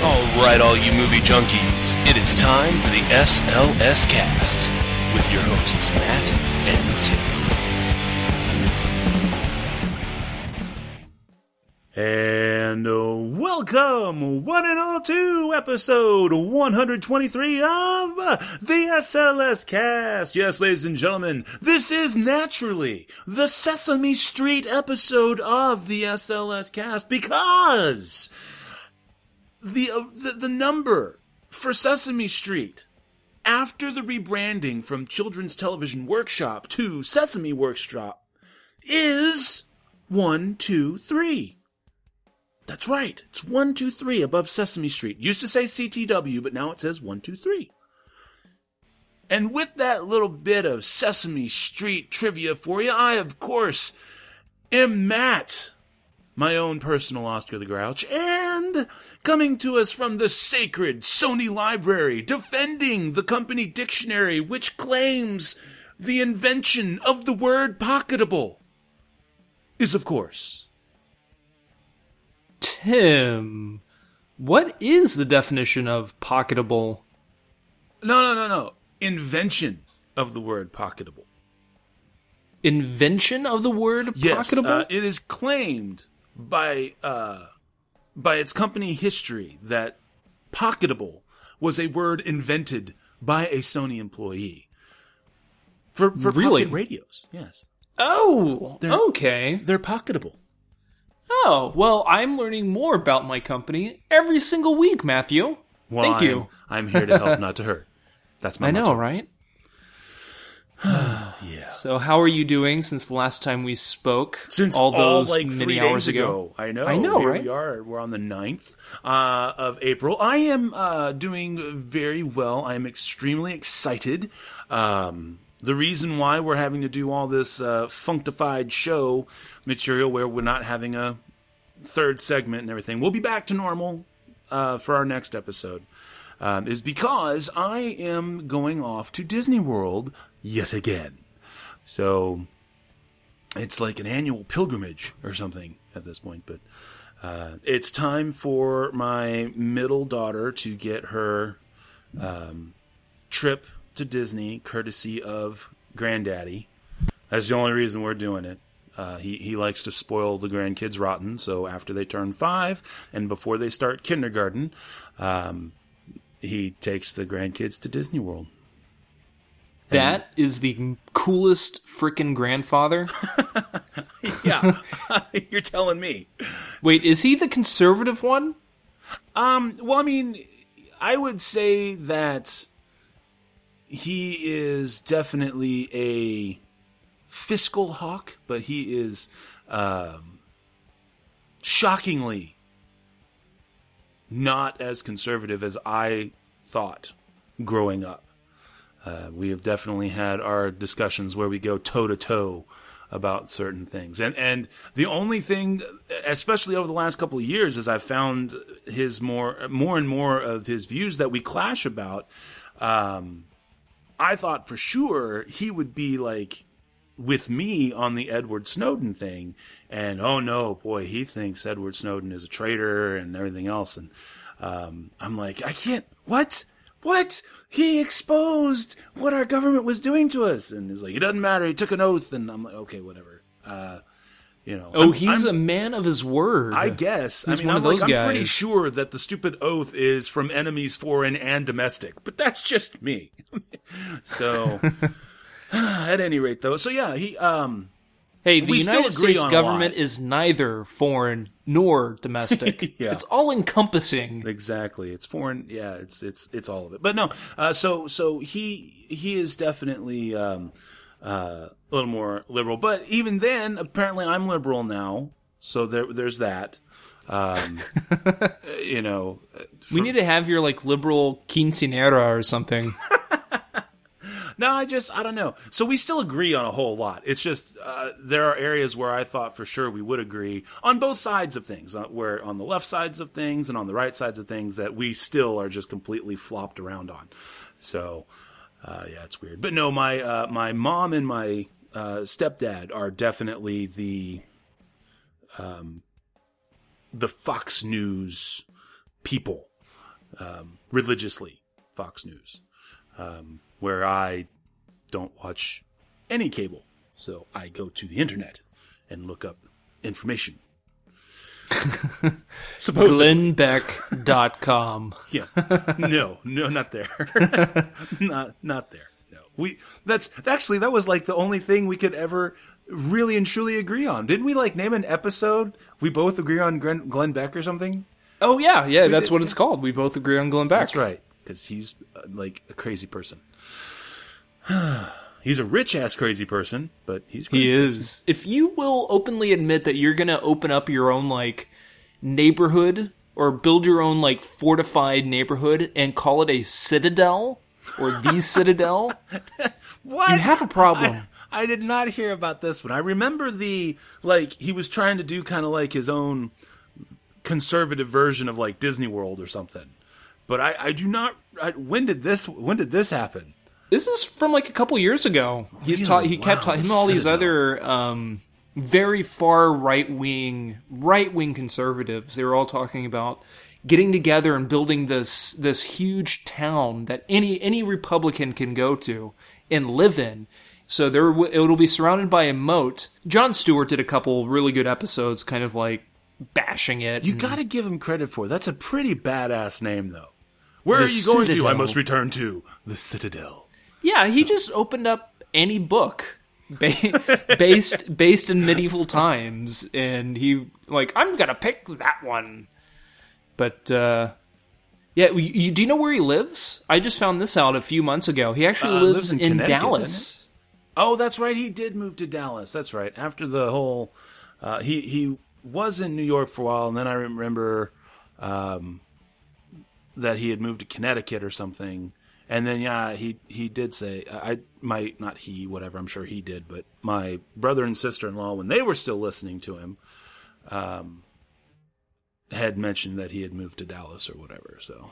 All right, all you movie junkies, it is time for the SLS Cast with your hosts Matt and Tim. And uh, welcome, one and all, to episode 123 of the SLS Cast. Yes, ladies and gentlemen, this is naturally the Sesame Street episode of the SLS Cast because the, uh, the, the number for Sesame Street after the rebranding from Children's Television Workshop to Sesame Workshop is one, two, three. That's right. It's 123 above Sesame Street. Used to say CTW, but now it says 123. And with that little bit of Sesame Street trivia for you, I, of course, am Matt, my own personal Oscar the Grouch, and coming to us from the sacred Sony Library, defending the company dictionary, which claims the invention of the word pocketable, is, of course, Tim, what is the definition of pocketable? No, no, no, no. Invention of the word pocketable. Invention of the word Yes, pocketable? uh, it is claimed by uh, by its company history that pocketable was a word invented by a Sony employee for for Really? pocket radios. Yes, oh, They're- okay. they're pocketable. Oh, well, I'm learning more about my company every single week, Matthew. Well, Thank I'm- you. I'm here to help, not to hurt. That's my I know, right? Yeah. So, how are you doing since the last time we spoke? Since all those like many three hours days ago. I know. I know, Here right? We are. We're on the 9th uh, of April. I am uh, doing very well. I am extremely excited. Um, the reason why we're having to do all this uh, functified show material where we're not having a third segment and everything, we'll be back to normal uh, for our next episode. Um, is because I am going off to Disney World yet again. So it's like an annual pilgrimage or something at this point. But uh, it's time for my middle daughter to get her um, trip to Disney, courtesy of Granddaddy. That's the only reason we're doing it. Uh, he he likes to spoil the grandkids rotten. So after they turn five and before they start kindergarten, um, he takes the grandkids to Disney World. That is the coolest freaking grandfather. Yeah, you're telling me. Wait, is he the conservative one? Um, well, I mean, I would say that he is definitely a fiscal hawk, but he is um, shockingly not as conservative as I thought growing up. Uh, we have definitely had our discussions where we go toe to toe about certain things, and and the only thing, especially over the last couple of years, is I've found his more more and more of his views that we clash about. Um, I thought for sure he would be like with me on the Edward Snowden thing, and oh no, boy, he thinks Edward Snowden is a traitor and everything else, and um, I'm like, I can't. What? What? He exposed what our government was doing to us, and he's like, it doesn't matter. He took an oath, and I'm like, okay, whatever. Uh, you know, Oh, I'm- he's I'm- a man of his word. I guess. He's I mean, one I'm, of those like, I'm pretty sure that the stupid oath is from enemies foreign and domestic, but that's just me. so, at any rate, though, so yeah, he um, Hey, the We still United agree States government is neither foreign nor domestic. Yeah. It's all encompassing. exactly. It's foreign. Yeah, it's it's it's all of it. But no, uh, so so he he is definitely um, uh, a little more liberal. But even then, apparently, I'm liberal now. So there there's that. Um, you know, we need to have your like liberal quinceanera or something. No, I just I don't know. So we still agree on a whole lot. It's just uh, there are areas where I thought for sure we would agree on both sides of things. Uh, where on the left sides of things and on the right sides of things that we still are just completely flopped around on. So uh, yeah, it's weird. But no, my uh, my mom and my uh, stepdad are definitely the um, the Fox News people. um, religiously Fox News, um, where I don't watch any cable. So I go to the internet and look up information. Supposedly. Glennbeck.com. Yeah. No, no, not there. not not there. No. We that's actually that was like the only thing we could ever really and truly agree on. Didn't we like name an episode we both agree on Glenn, Glenn Beck or something? Oh yeah, yeah, that's what it's called. We both agree on Glenn Beck. That's right, because he's like a crazy person. he's a rich ass crazy person, but he's crazy. He is. If you will openly admit that you're going to open up your own like neighborhood or build your own like fortified neighborhood and call it a citadel or the citadel, What? you have a problem. I, I did not hear about this one. I remember the like he was trying to do kind of like his own conservative version of like Disney World or something. But I, I do not. I, when did this? When did this happen? This is from like a couple years ago. He's Really? taught. He kept Wow, taught him and all these other um, very far right wing right wing conservatives. They were all talking about getting together and building this this huge town that any any Republican can go to and live in. So there it'll be surrounded by a moat. Jon Stewart did a couple really good episodes, kind of like bashing it. You and- got to give him credit for it. that's a pretty badass name though. Where The are you going to? I must return to the Citadel. Yeah, he just opened up any book ba- based based in medieval times, and he like I'm gonna pick that one. But uh, yeah, you, you, do you know where he lives? I just found this out a few months ago. He actually Uh, lives, lives in in, Dallas. Oh, that's right. He did move to Dallas. That's right. After the whole, uh, he he was in New York for a while, and then I remember um, that he had moved to Connecticut or something. And then yeah, he he did say I my not he whatever I'm sure he did, but my brother and sister in law when they were still listening to him, um, had mentioned that he had moved to Dallas or whatever. So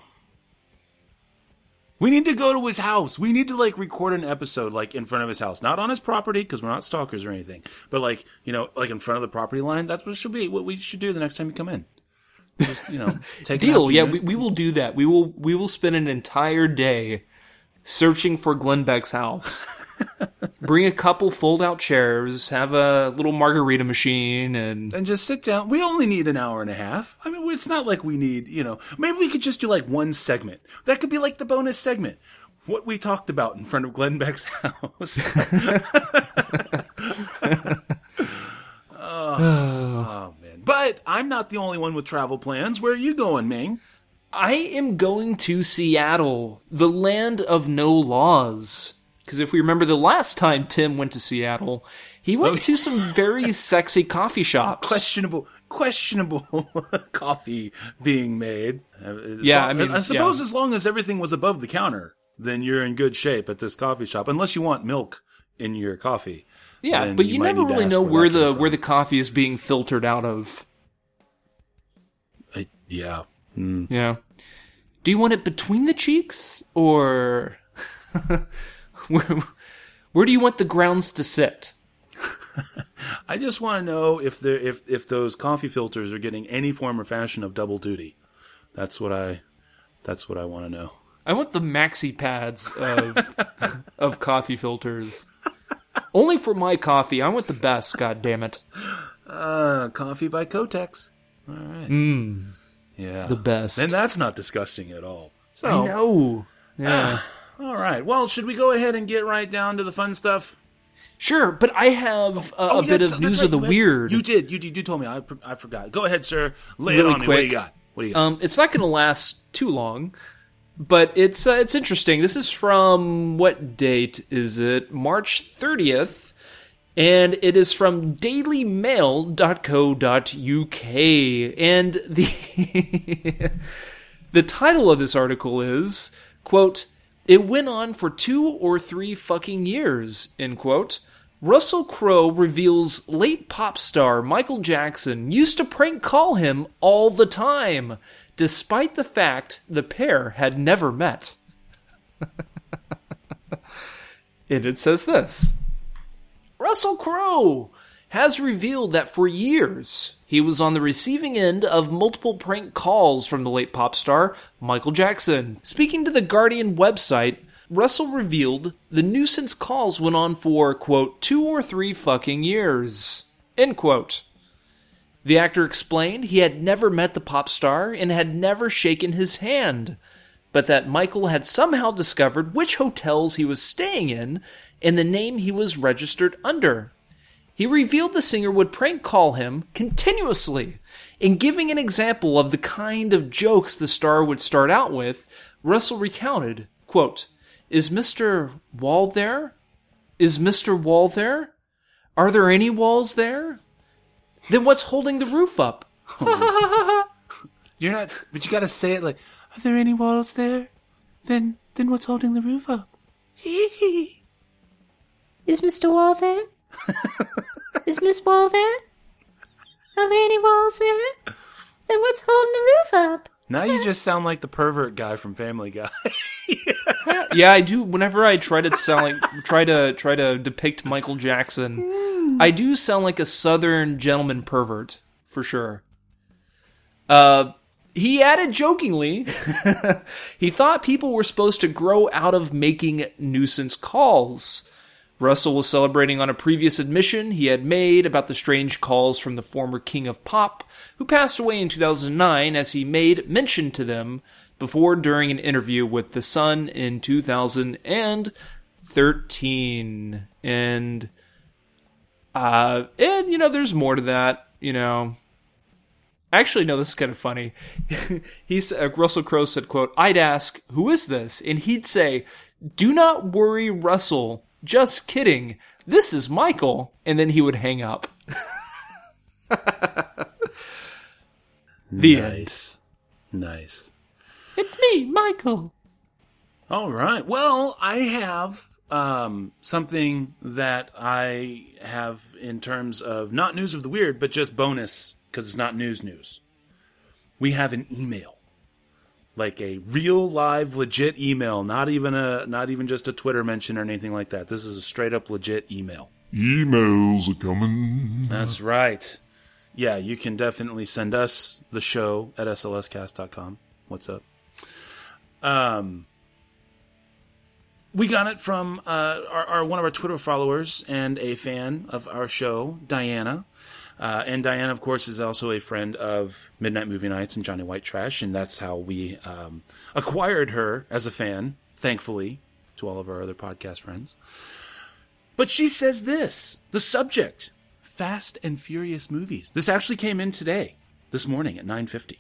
we need to go to his house. We need to like record an episode like in front of his house, not on his property because we're not stalkers or anything, but like you know, like in front of the property line. That's what should be what we should do the next time you come in. Just you know, Deal. Yeah, we, we will do that. We will we will spend an entire day searching for Glenn Beck's house. Bring a couple fold out chairs, have a little margarita machine, and and just sit down. We only need an hour and a half. I mean, it's not like we need, you know, maybe we could just do like one segment. That could be like the bonus segment. What we talked about in front of Glenn Beck's house. oh, ah. man. But I'm not the only one with travel plans. Where are you going, Ming? I am going to Seattle, the land of no laws. Because if we remember the last time Tim went to Seattle, he went oh, to some very sexy coffee shops. Questionable, questionable coffee being made. Yeah, long- I mean, I suppose yeah. as long as everything was above the counter, then you're in good shape at this coffee shop. Unless you want milk in your coffee. Yeah, but you, might never really know where the came where the coffee is being filtered out of. Yeah. Yeah. Do you want it between the cheeks or where, where do you want the grounds to sit? I just want to know if there if if those coffee filters are getting any form or fashion of double duty. That's what I that's what I want to know. I want the maxi pads of of coffee filters. Only for my coffee. I want the best, god damn it. Uh, coffee by Kotex. All right. Mmm. Yeah. The best. And that's not disgusting at all. So, I know. Yeah. all right. Well, should we go ahead and get right down to the fun stuff? Sure, but I have a, a Oh, bit of news right, of the you weird. You did. You did. You told me. I, I forgot. Go ahead, sir. Lay it Really on me. What do you got? What do you got? Um, it's not going to last too long, but it's uh, it's interesting. This is from what date is it? March thirtieth, and it is from DailyMail.co.uk, and the the title of this article is quote. It went on for two or three fucking years, end quote. Russell Crowe reveals late pop star Michael Jackson used to prank call him all the time, despite the fact the pair had never met. and it says this Russell Crowe has revealed that for years, He was on the receiving end of multiple prank calls from the late pop star Michael Jackson. Speaking to the Guardian website, Russell revealed the nuisance calls went on for, quote, two or three fucking years, end quote. The actor explained he had never met the pop star and had never shaken his hand, but that Michael had somehow discovered which hotels he was staying in and the name he was registered under. He revealed the singer would prank call him continuously. In giving an example of the kind of jokes the star would start out with, Russell recounted, quote, Is Mr. Wall there? Is Mr. Wall there? Are there any walls there? Then what's holding the roof up? You're not, but you gotta say it like, are there any walls there? Then, then what's holding the roof up? Hee hee. Is Mr. Wall there? Is Miss Wall there? Are there any walls there? Then what's holding the roof up? Now you just sound like the pervert guy from Family Guy. yeah, I do. Whenever I try to sound like, try to try to depict Michael Jackson, I do sound like a Southern gentleman pervert for sure. Uh, he added jokingly, he thought people were supposed to grow out of making nuisance calls. Russell was celebrating on a previous admission he had made about the strange calls from the former king of pop, who passed away in 2009, as he made mention to them before during an interview with The Sun in 2013. And, uh, and, you know, there's more to that, you know. Actually, no, this is kind of funny. He's, uh, Russell Crowe said, quote, I'd ask, who is this? And he'd say, do not worry, Russell just kidding. This is Michael. And then he would hang up. the end. nice. Nice. It's me, Michael. All right. Well, I have um, something that I have in terms of not news of the weird, but just bonus because it's not news news. We have an email, like a real live legit email, not even a not even just a Twitter mention or anything like that. This is a straight up legit email. Emails are coming. That's right. Yeah, you can definitely send us the show at slscast.com. What's up? Um, we got it from uh, our, our one of our Twitter followers and a fan of our show, Diana. Uh, and Diana, of course, is also a friend of Midnight Movie Nights and Johnny White Trash, and that's how we um, acquired her as a fan. Thankfully, to all of our other podcast friends. But she says this: the subject, Fast and Furious movies. This actually came in today, this morning at nine fifty.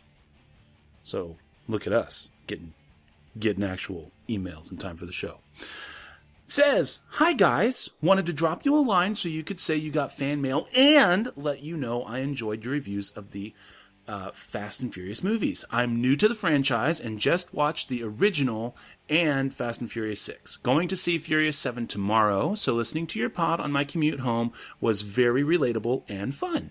So look at us getting getting actual emails in time for the show. Says, Hi guys, wanted to drop you a line so you could say you got fan mail and let you know I enjoyed your reviews of the uh, Fast and Furious movies. I'm new to the franchise and just watched the original and Fast and Furious 6. Going to see Furious 7 tomorrow, so listening to your pod on my commute home was very relatable and fun.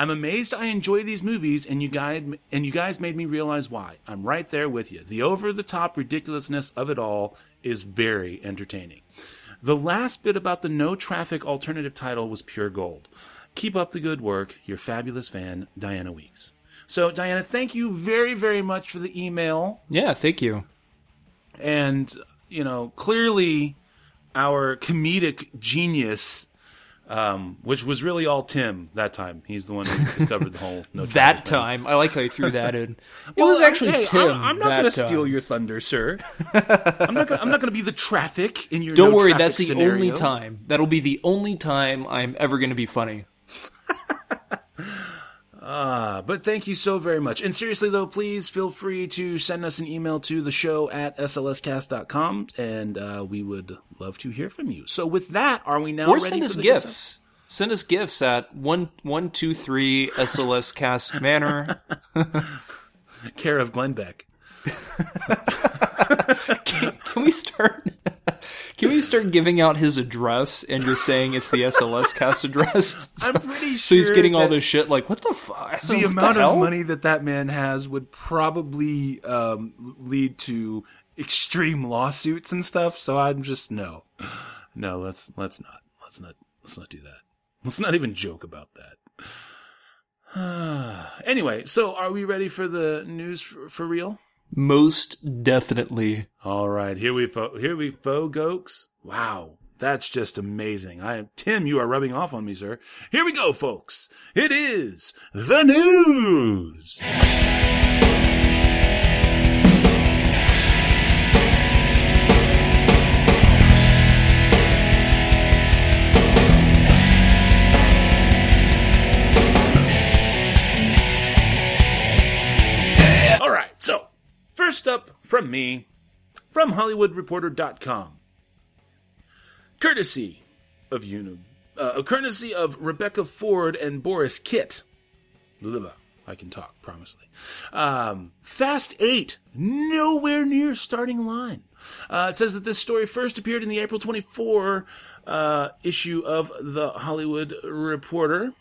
I'm amazed I enjoy these movies and you guys and you guys made me realize why. I'm right there with you. The over the top ridiculousness of it all is very entertaining. The last bit about the no traffic alternative title was pure gold. Keep up the good work. Your fabulous fan, Diana Weeks. So, Diana, thank you very, very much for the email. Yeah, thank you. And, you know, clearly our comedic genius, um, which was really all Tim that time. He's the one who discovered the whole no That time, I like how you threw that in. It Well, was actually hey, Tim. I'm, I'm not going to steal your thunder, sir. I'm not. Gonna, I'm not going to be the traffic in your. Don't no worry, that's the scenario. only time. That'll be the only time I'm ever going to be funny. Uh, but thank you so very much. And seriously, though, please feel free to send us an email to the show at slscast.com, and uh, we would love to hear from you. So, with that, are we now Or ready send for us gifts. Send us gifts at one one two three SLS Cast Manor. care of Glenn Beck? Can we start? Can we start giving out his address and just saying it's the SLS Cast address? I'm pretty sure. So he's getting all this shit. Like, what the fuck? The amount of money that that man has would probably um, lead to extreme lawsuits and stuff. So I'm just no, no. Let's let's not let's not let's not do that. Let's not even joke about that. Anyway, so are we ready for the news for, for real? Most definitely. All right, here we fo- here we fo gokes. Wow, that's just amazing. I Tim, you are rubbing off on me, sir. Here we go, folks. It is the news. First up from me, from HollywoodReporter.com, courtesy of Uni, uh, courtesy of Rebecca Ford and Borys Kit. Blah, I can talk, promisely. Um, Fast 8, nowhere near starting line. Uh, it says that this story first appeared in the April 24 uh, issue of The Hollywood Reporter.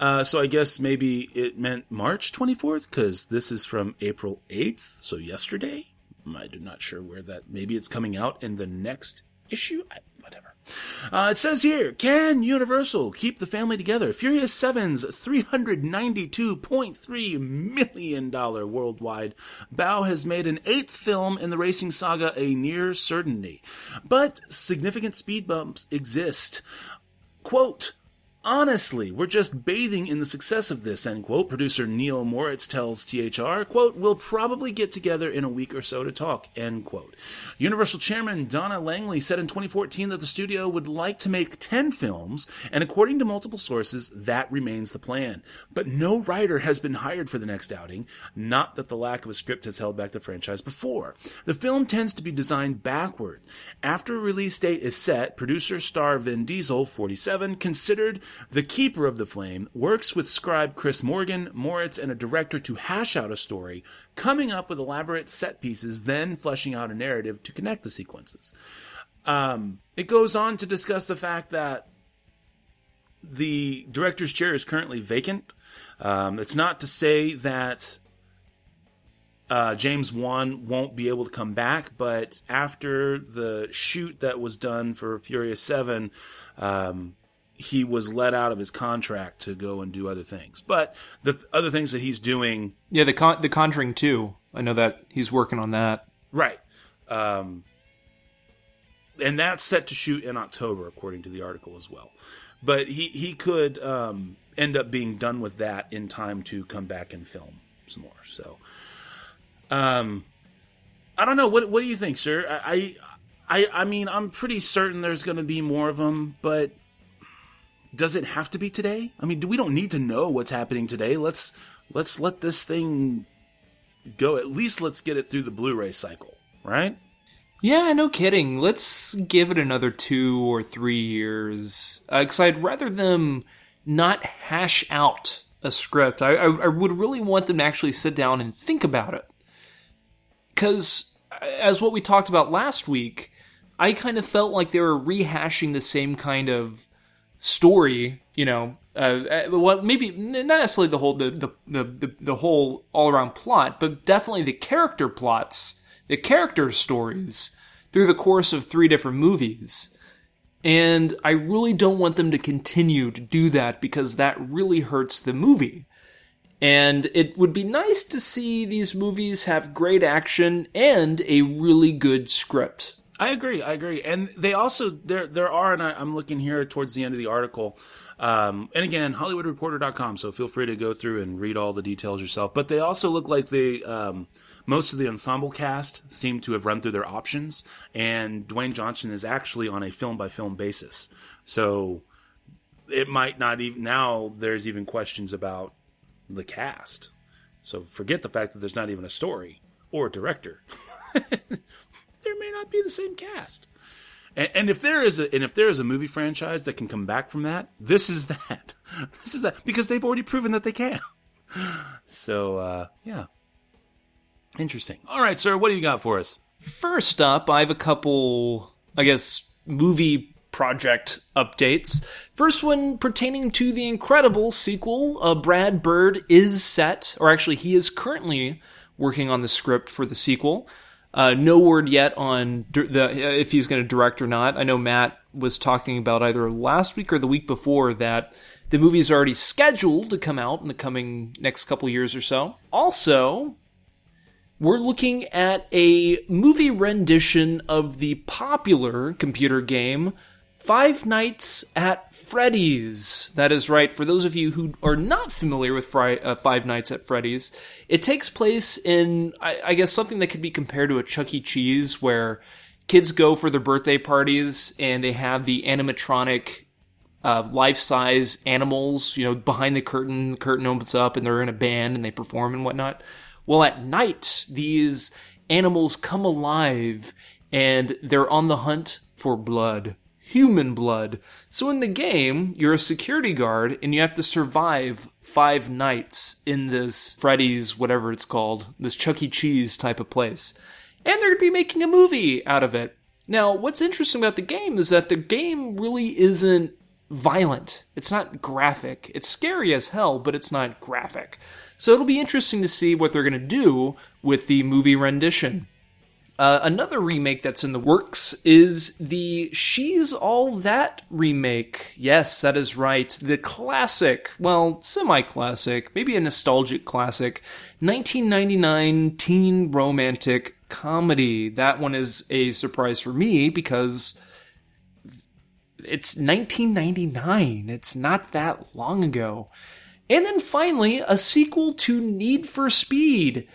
Uh, so I guess maybe it meant March 24th because this is from April 8th, so yesterday. I'm not sure where that. Maybe it's coming out in the next issue. I, whatever. Uh, it says here, can Universal keep the family together? Furious 7's $392.3 million worldwide bow has made an eighth film in the racing saga a near certainty. But significant speed bumps exist. Quote, Honestly, we're just bathing in the success of this, end quote. Producer Neil Moritz tells THR, quote, we'll probably get together in a week or so to talk, end quote. Universal Chairman Donna Langley said in 2014 that the studio would like to make 10 films, and according to multiple sources, that remains the plan. But no writer has been hired for the next outing, not that the lack of a script has held back the franchise before. The film tends to be designed backward. After a release date is set, producer star Vin Diesel, 47, considered the keeper of the flame works with scribe Chris Morgan, Moritz, and a director to hash out a story, coming up with elaborate set pieces, then fleshing out a narrative to connect the sequences. Um, it goes on to discuss the fact that the director's chair is currently vacant. Um, it's not to say that uh, James Wan won't be able to come back, but after the shoot that was done for Furious 7, um, he was let out of his contract to go and do other things. But the th- other things that he's doing, Yeah, the con- the Conjuring 2. I know that he's working on that. right. Um, and that's set to shoot in October, according to the article as well. But he, he could um, end up being done with that in time to come back and film some more. So, um, I don't know. What What do you think, sir? I, I, I mean, I'm pretty certain there's going to be more of them, but does it have to be today? I mean, do we don't need to know what's happening today? Let's let's let this thing go. At least let's get it through the Blu-ray cycle, right? Yeah, no kidding. Let's give it another two or three years. Uh, because I'd rather them not hash out a script. I, I, I would really want them to actually sit down and think about it. Because, uh, as what we talked about last week, I kind of felt like they were rehashing the same kind of story. You know, uh, well, maybe not necessarily the whole the the the, the, the whole all around plot, but definitely the character plots, the character stories through the course of three different movies. And I really don't want them to continue to do that because that really hurts the movie. And it would be nice to see these movies have great action and a really good script. I agree. I agree. And they also there there are, and I, I'm looking here towards the end of the article. Um, and again, HollywoodReporter.com. So feel free to go through and read all the details yourself. But they also look like they um, most of the ensemble cast seem to have run through their options, and Dwayne Johnson is actually on a film by film basis. So it might not even now. There's even questions about the cast. So forget the fact that there's not even a story or a director. there may not be the same cast. And, and if there is a and if there is a movie franchise that can come back from that, this is that. This is that because they've already proven that they can. So uh, yeah, interesting. All right, sir, what do you got for us? First up, I have a couple, I guess, movie project updates. First one pertaining to the Incredible sequel. Uh, Brad Bird is set, or actually, he is currently working on the script for the sequel. Uh, no word yet on the uh, if he's going to direct or not. I know Matt was talking about either last week or the week before that The movie is already scheduled to come out in the coming next couple years or so. Also, we're looking at a movie rendition of the popular computer game Five Nights at Freddy's. That is right. For those of you who are not familiar with uh, Five Nights at Freddy's, it takes place in, I, I guess, something that could be compared to a Chuck E. Cheese, where kids go for their birthday parties and they have the animatronic uh, life-size animals, you know, behind the curtain. The curtain opens up, and they're in a band and they perform and whatnot. Well, at night, these animals come alive, and they're on the hunt for blood, human blood. So in the game, you're a security guard, and you have to survive five nights in this Freddy's, whatever it's called, this Chuck E. Cheese type of place. And they're going to be making a movie out of it. Now, what's interesting about the game is that the game really isn't violent. It's not graphic. It's scary as hell, but it's not graphic. So it'll be interesting to see what they're going to do with the movie rendition. Uh, another remake that's in the works is the She's All That remake. Yes, that is right. The classic, well, semi classic, maybe a nostalgic classic, 1999 teen romantic comedy. That one is a surprise for me because it's 1999. It's not that long ago. And then finally, a sequel to Need for Speed.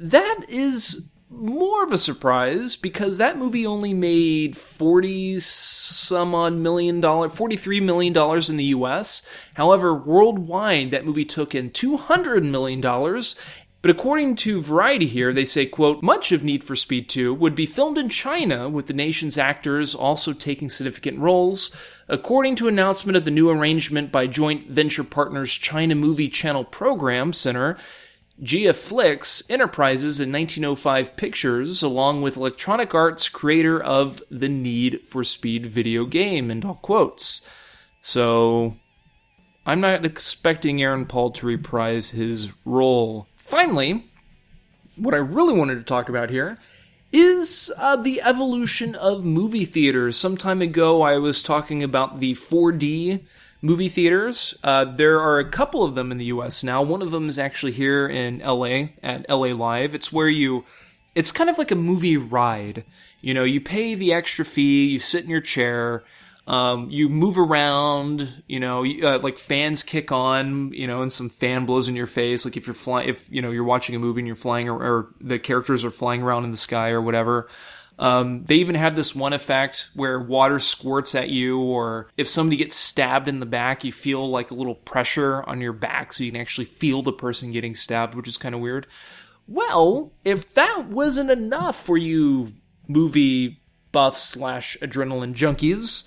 That is more of a surprise because that movie only made 40 some odd million dollar 43 million dollars in the US. However, worldwide that movie took in 200 million dollars but according to Variety here, they say, quote, much of Need for Speed 2 would be filmed in China, with the nation's actors also taking significant roles. According to announcement of the new arrangement by joint venture partners China Movie Channel Program Center, Jiaflix Enterprises in 1905 Pictures, along with Electronic Arts, creator of the Need for Speed video game, end all quotes. So, I'm not expecting Aaron Paul to reprise his role finally, what I really wanted to talk about here is uh, the evolution of movie theaters. Some time ago, I was talking about the 4D movie theaters. Uh, there are a couple of them in the US now. One of them is actually here in LA at LA Live. It's where you, it's kind of like a movie ride. You know, you pay the extra fee, you sit in your chair, um, you move around, you know, uh, like fans kick on, you know, and some fan blows in your face. Like if you're flying, if you know you're watching a movie and you're flying, or, or the characters are flying around in the sky or whatever. Um, they even have this one effect where water squirts at you, or if somebody gets stabbed in the back, you feel like a little pressure on your back, so you can actually feel the person getting stabbed, which is kind of weird. Well, if that wasn't enough for you movie buffs slash adrenaline junkies,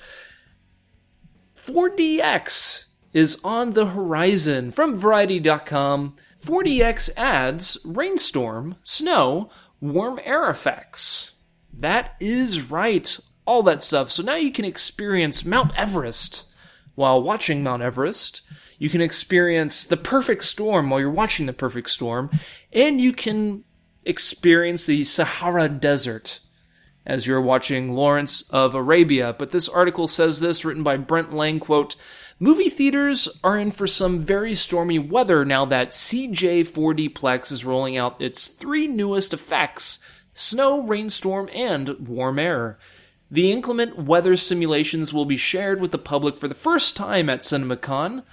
4DX is on the horizon. From Variety.com, 4DX adds rainstorm, snow, warm air effects. That is right. All that stuff. So now you can experience Mount Everest while watching Mount Everest. You can experience the perfect storm while you're watching the perfect storm. And you can experience the Sahara Desert as you're watching Lawrence of Arabia. But this article says this, written by Brent Lang, quote, Movie theaters are in for some very stormy weather now that CJ 4D Plex is rolling out its three newest effects snow, rainstorm, and warm air. The inclement weather simulations will be shared with the public for the first time at CinemaCon.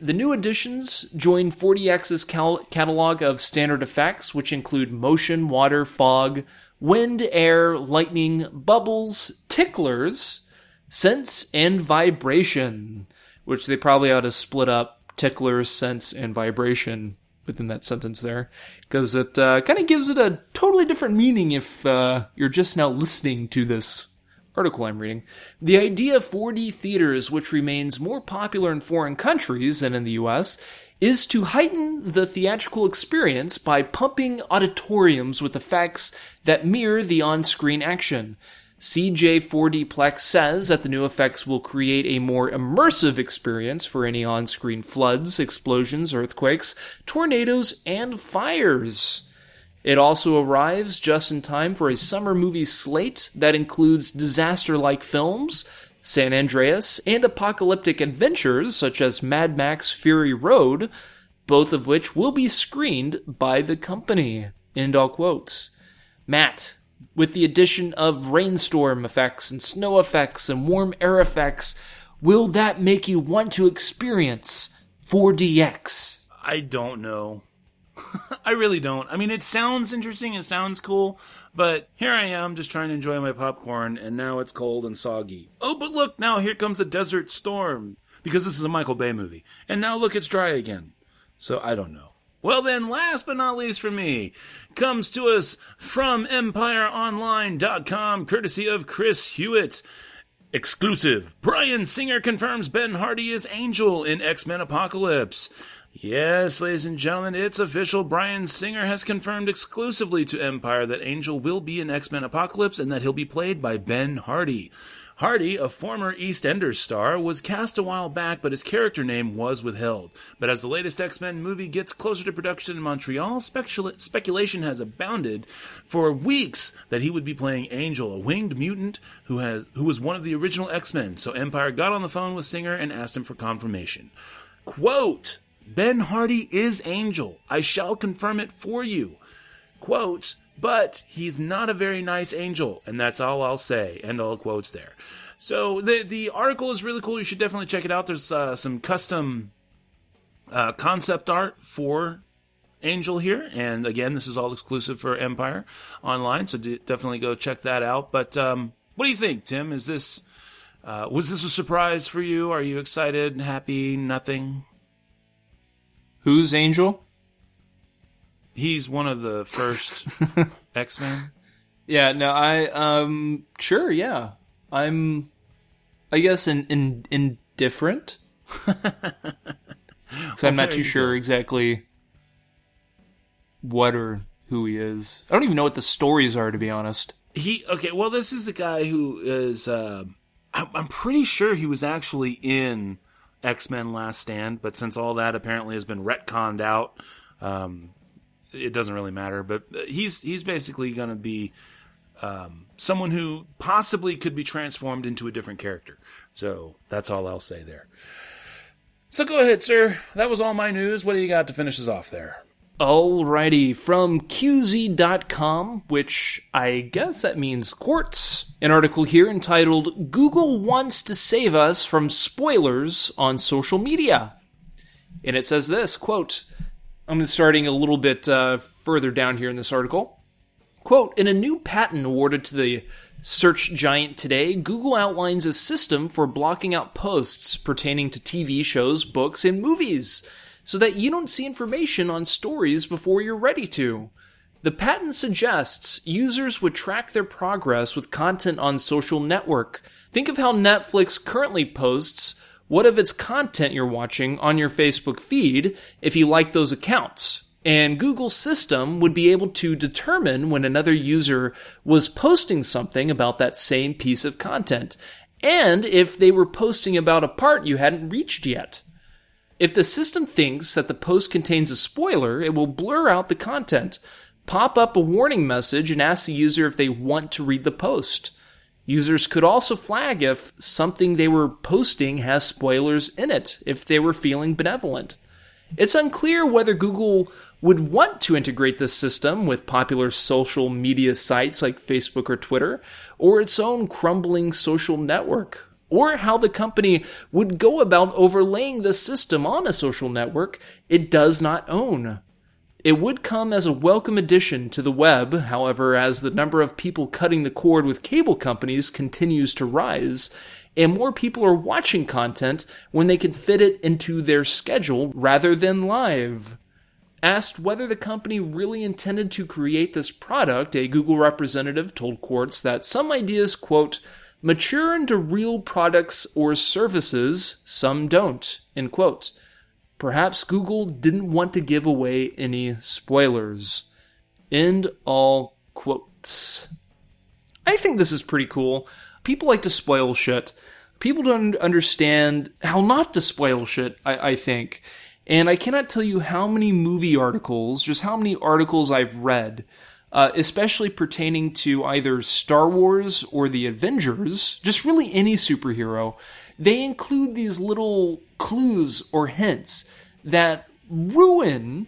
The new additions join 4DX's cal- catalog of standard effects, which include motion, water, fog, wind, air, lightning, bubbles, ticklers, sense, and vibration, which they probably ought to split up ticklers, sense, and vibration within that sentence there, because it uh, kind of gives it a totally different meaning if uh, you're just now listening to this article I'm reading. The idea of 4D theaters, which remains more popular in foreign countries than in the US, is to heighten the theatrical experience by pumping auditoriums with effects that mirror the on screen action. CJ4D Plex says that the new effects will create a more immersive experience for any on screen floods, explosions, earthquakes, tornadoes, and fires. It also arrives just in time for a summer movie slate that includes disaster like films San Andreas, and apocalyptic adventures such as Mad Max Fury Road, both of which will be screened by the company. End all quotes. Matt, with the addition of rainstorm effects and snow effects and warm air effects, will that make you want to experience 4DX? I don't know. I really don't. I mean, it sounds interesting, it sounds cool, but here I am just trying to enjoy my popcorn, and now it's cold and soggy. Oh, but look, now here comes a desert storm, because this is a Michael Bay movie. And now look, it's dry again. So I don't know. Well, then, last but not least for me, comes to us from EmpireOnline.com, courtesy of Chris Hewitt. Exclusive. Bryan Singer confirms Ben Hardy is Angel in X Men Apocalypse. Yes, ladies and gentlemen, it's official. Bryan Singer has confirmed exclusively to Empire that Angel will be in X Men Apocalypse and that he'll be played by Ben Hardy. Hardy, a former EastEnders star, was cast a while back, but his character name was withheld. But as the latest X Men movie gets closer to production in Montreal, specula- speculation has abounded for weeks that he would be playing Angel, a winged mutant who has who was one of the original X Men. So Empire got on the phone with Singer and asked him for confirmation. Quote. Ben Hardy is Angel. I shall confirm it for you. Quote, but he's not a very nice angel, and that's all I'll say. End all quotes there. So the the article is really cool. You should definitely check it out. There's uh, some custom uh, concept art for Angel here, and again, this is all exclusive for Empire Online. So do, definitely go check that out. But um, what do you think, Tim? Is this uh, was this a surprise for you? Are you excited, happy, nothing? Who's Angel? He's one of the first X Men. Yeah, no, I um sure, yeah. I'm I guess in, in indifferent. Cuz I'm not too sure go. exactly what or who he is. I don't even know what the stories are to be honest. He okay. Well, this is a guy who is. Uh, I, I'm pretty sure he was actually in X Men Last Stand, but since all that apparently has been retconned out, um, it doesn't really matter. But he's he's basically going to be um, someone who possibly could be transformed into a different character. So that's all I'll say there. So go ahead, sir. That was all my news. What do you got to finish us off there? Alrighty, from QZ.com, which I guess that means quartz. An article here entitled Google Wants to Save Us from Spoilers on Social Media. And it says this quote, I'm starting a little bit uh, further down here in this article. Quote, in a new patent awarded to the search giant today, Google outlines a system for blocking out posts pertaining to TV shows, books, and movies so that you don't see information on stories before you're ready to. The patent suggests users would track their progress with content on social network. Think of how Netflix currently posts what if its content you're watching on your Facebook feed if you like those accounts. And Google's system would be able to determine when another user was posting something about that same piece of content, and if they were posting about a part you hadn't reached yet. If the system thinks that the post contains a spoiler, it will blur out the content, pop up a warning message, and ask the user if they want to read the post. Users could also flag if something they were posting has spoilers in it, if they were feeling benevolent. It's unclear whether Google would want to integrate this system with popular social media sites like Facebook or Twitter, or its own crumbling social network or how the company would go about overlaying the system on a social network it does not own. It would come as a welcome addition to the web, however, as the number of people cutting the cord with cable companies continues to rise, and more people are watching content when they can fit it into their schedule rather than live. Asked whether the company really intended to create this product, a Google representative told Quartz that some ideas, quote, mature into real products or services, some don't, end quote. Perhaps Google didn't want to give away any spoilers. End all quotes. I think this is pretty cool. People like to spoil shit. People don't understand how not to spoil shit, I, I think. And I cannot tell you how many movie articles, just how many articles I've read uh, especially pertaining to either Star Wars or the Avengers, just really any superhero, they include these little clues or hints that ruin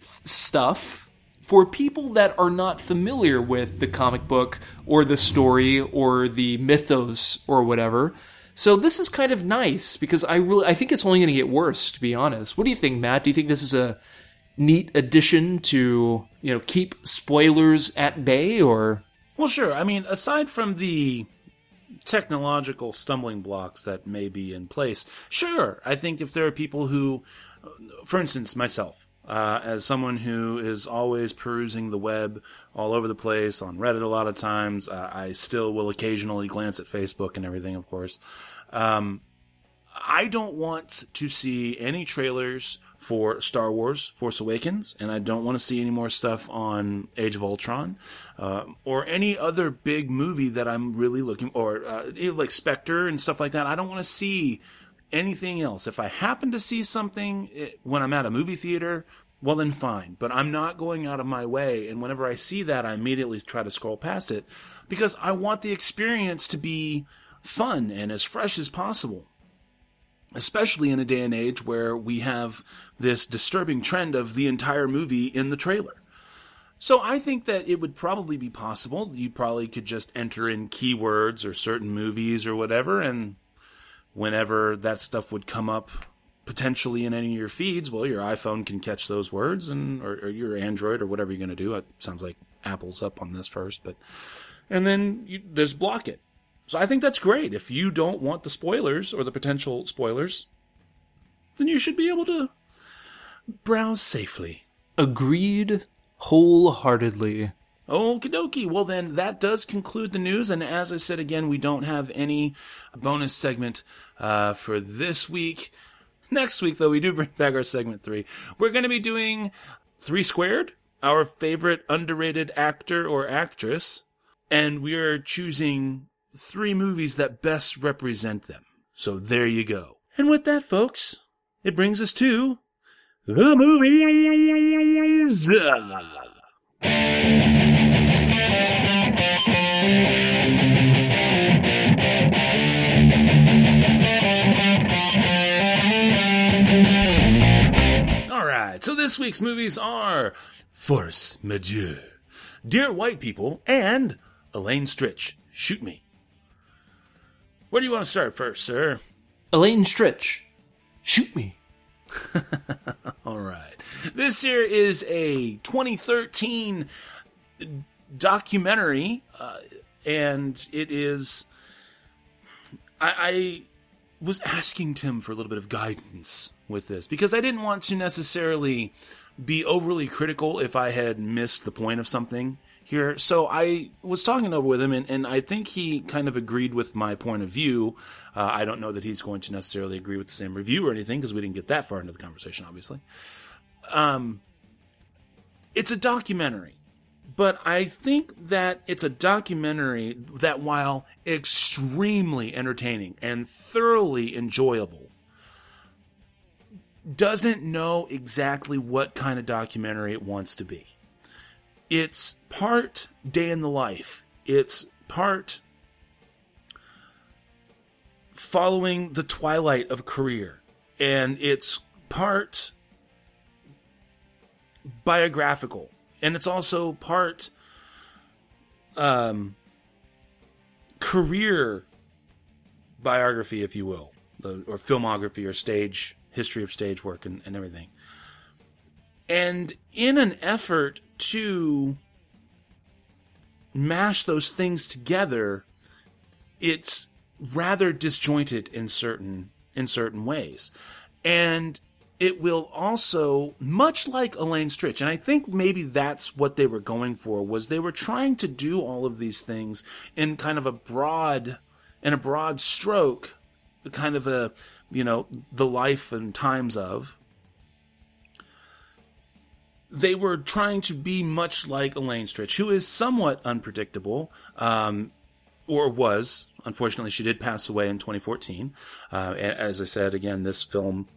stuff for people that are not familiar with the comic book or the story or the mythos or whatever. So this is kind of nice because I really I think it's only going to get worse to be honest. What do you think, Matt? Do you think this is a neat addition to, you know, keep spoilers at bay or Well, sure. I mean, aside from the technological stumbling blocks that may be in place, sure. I think if there are people who, for instance, myself, uh, as someone who is always perusing the web all over the place on Reddit a lot of times, uh, I still will occasionally glance at Facebook and everything, of course. Um, I don't want to see any trailers for Star Wars Force Awakens, and I don't want to see any more stuff on Age of Ultron, uh, or any other big movie that I'm really looking, or uh, like Spectre and stuff like that. I don't want to see anything else. If I happen to see something eh, when I'm at a movie theater, well then fine. But I'm not going out of my way, and whenever I see that, I immediately try to scroll past it because I want the experience to be fun and as fresh as possible especially in a day and age where we have this disturbing trend of the entire movie in the trailer. So I think that it would probably be possible. You probably could just enter in keywords or certain movies or whatever, and whenever that stuff would come up potentially in any of your feeds, well, your iPhone can catch those words, and or, or your Android or whatever you're going to do. It sounds like Apple's up on this first, but and then you just block it. So I think that's great. If you don't want the spoilers or the potential spoilers, then you should be able to browse safely. agreed wholeheartedly? Okie dokie. Well, then that does conclude the news. And as I said again, we don't have any bonus segment uh, for this week. Next week, though, we do bring back our segment three. We're going to be doing Three Squared, our favorite underrated actor or actress. And we are choosing three movies that best represent them. So there you go. And with that, folks, it brings us to the movies. All right, so this week's movies are Force Majeure, Dear White People, and Elaine Stritch. Shoot me. Where do you want to start first, sir? Elaine Stritch, shoot me. All right. This here is a 2013 documentary, uh, and it is. I, I was asking Tim for a little bit of guidance with this because I didn't want to necessarily be overly critical if I had missed the point of something here. So I was talking over with him, and, and I think he kind of agreed with my point of view. Uh, I don't know that he's going to necessarily agree with the same review or anything because we didn't get that far into the conversation, obviously. Um, it's a documentary, but I think that it's a documentary that, while extremely entertaining and thoroughly enjoyable, doesn't know exactly what kind of documentary it wants to be. It's part day in the life. It's part following the twilight of career. And it's part biographical. And it's also part um, career biography, if you will, or filmography or stage history of stage work and, and everything. And in an effort to mash those things together, it's rather disjointed in certain in certain ways. And it will also much like Elaine Stritch, and I think maybe that's what they were going for, was they were trying to do all of these things in kind of a broad in a broad stroke, kind of a you know, the life and times of they were trying to be much like Elaine Stritch, who is somewhat unpredictable, um, or was. Unfortunately, she did pass away in 2014. Uh, as I said, again, this film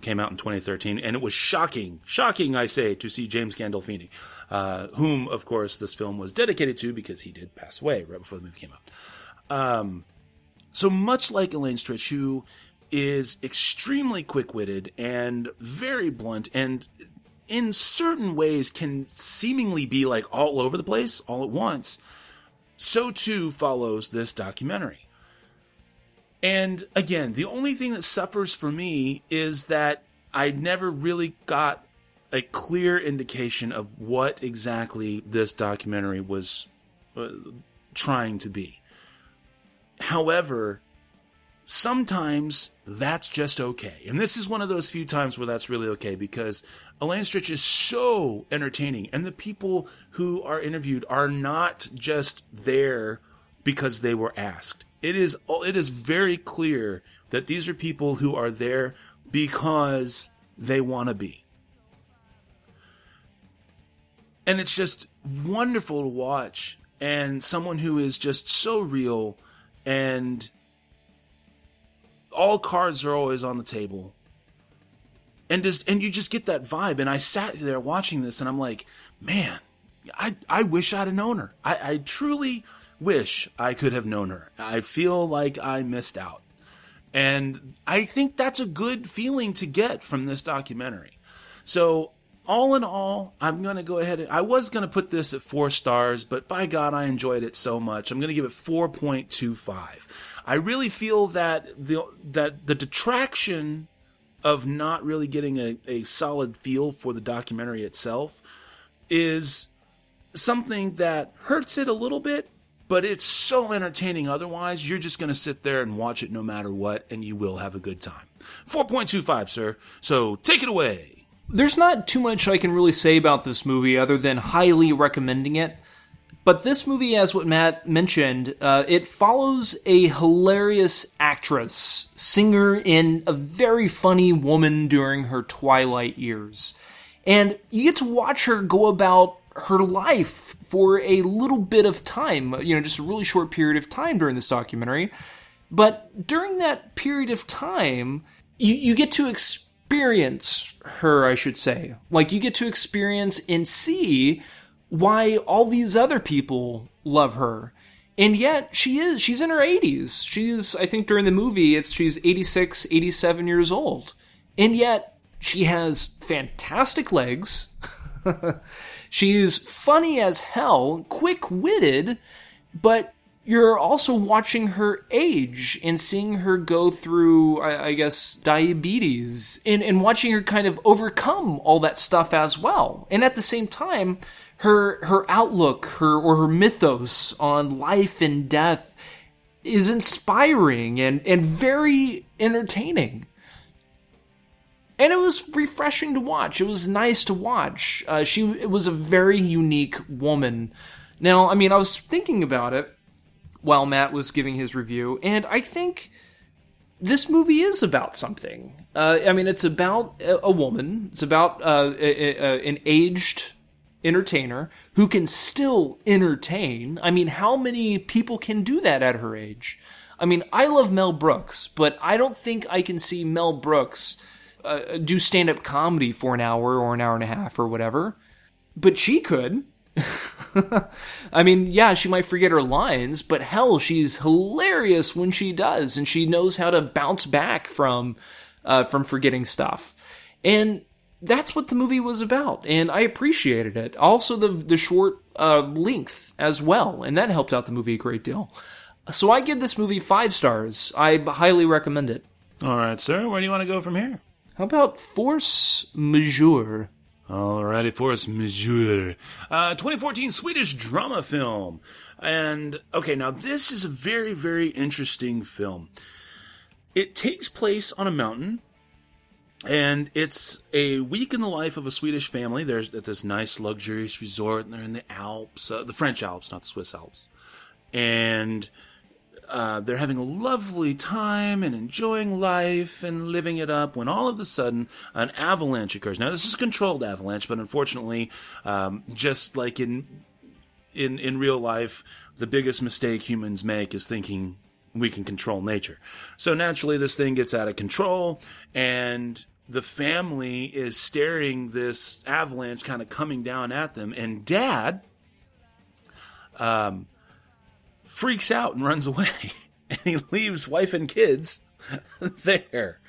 came out in 2013, and it was shocking, shocking, I say, to see James Gandolfini, uh, whom, of course, this film was dedicated to because he did pass away right before the movie came out. Um, so much like Elaine Stritch, who is extremely quick-witted and very blunt, and in certain ways can seemingly be like all over the place all at once, so too follows this documentary. And again, the only thing that suffers for me is that I never really got a clear indication of what exactly this documentary was uh, trying to be. However, sometimes that's just okay. And this is one of those few times where that's really okay because Elaine Stritch is so entertaining and the people who are interviewed are not just there because they were asked. It is it is very clear that these are people who are there because they want to be. And it's just wonderful to watch and someone who is just so real and all cards are always on the table. And just and you just get that vibe. And I sat there watching this and I'm like, man, I I wish I'd have known her. I, I truly wish I could have known her. I feel like I missed out. And I think that's a good feeling to get from this documentary. So, all in all, I'm going to go ahead and I was going to put this at four stars, but by God, I enjoyed it so much. I'm going to give it 4.25. I really feel that the, that the detraction of not really getting a, a solid feel for the documentary itself is something that hurts it a little bit, but it's so entertaining otherwise. You're just going to sit there and watch it no matter what, and you will have a good time. 4.25, sir. So take it away. There's not too much I can really say about this movie other than highly recommending it. But this movie, as what Matt mentioned, uh, it follows a hilarious actress, singer, and a very funny woman during her twilight years. And you get to watch her go about her life for a little bit of time, you know, just a really short period of time during this documentary. But during that period of time, you, you get to experience her, I should say. Like, you get to experience and see why all these other people love her. And yet she is she's in her 80s. She's I think during the movie it's she's 86, 87 years old. And yet she has fantastic legs. she's funny as hell, quick-witted, but you're also watching her age and seeing her go through, I, I, guess, diabetes and, and watching her kind of overcome all that stuff as well. And at the same time, her her outlook, her or her mythos on life and death is inspiring and and very entertaining. And it was refreshing to watch. It was nice to watch. Uh, she it was a very unique woman. Now, I mean, I was thinking about it while Matt was giving his review, and I think this movie is about something. Uh, I mean, it's about a, a woman. It's about uh, a, a, an aged entertainer who can still entertain. I mean, how many people can do that at her age? I mean, I love Mel Brooks, but I don't think I can see Mel Brooks uh, do stand up comedy for an hour or an hour and a half or whatever. But she could. I mean, yeah, she might forget her lines, but hell, she's hilarious when she does, and she knows how to bounce back from uh, from forgetting stuff. And that's what the movie was about, and I appreciated it. Also, the the short uh, length as well, and that helped out the movie a great deal. So I give this movie five stars. I highly recommend it. All right, sir. Where do you want to go from here? How about Force Majeure? Alrighty, Force Majeure. Uh, 2014 Swedish drama film. And, okay, now this is a very, very interesting film. It takes place on a mountain and it's a week in the life of a Swedish family. They're at this nice, luxurious resort, and they're in the Alps, uh, the French Alps, not the Swiss Alps. And uh, they're having a lovely time and enjoying life and living it up when all of a sudden an avalanche occurs. Now, this is controlled avalanche, but unfortunately, um, just like in in in real life, the biggest mistake humans make is thinking we can control nature. So naturally, this thing gets out of control, and the family is staring this avalanche kind of coming down at them, and dad um, freaks out and runs away. and he leaves wife and kids there.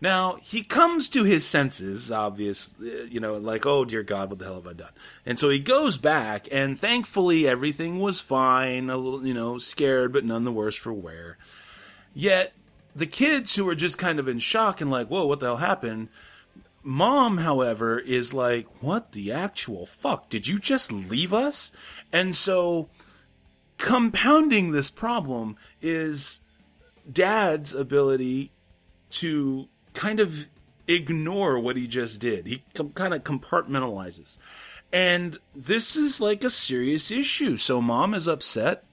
Now, he comes to his senses, obviously, you know, like, oh dear God, what the hell have I done? And so he goes back, and thankfully everything was fine, a little, you know, scared, but none the worse for wear. Yet, the kids who are just kind of in shock and like, whoa, what the hell happened? Mom, however, is like, what the actual fuck? Did you just leave us? And so, compounding this problem is dad's ability to kind of ignore what he just did. He com- kind of compartmentalizes. And this is like a serious issue. So mom is upset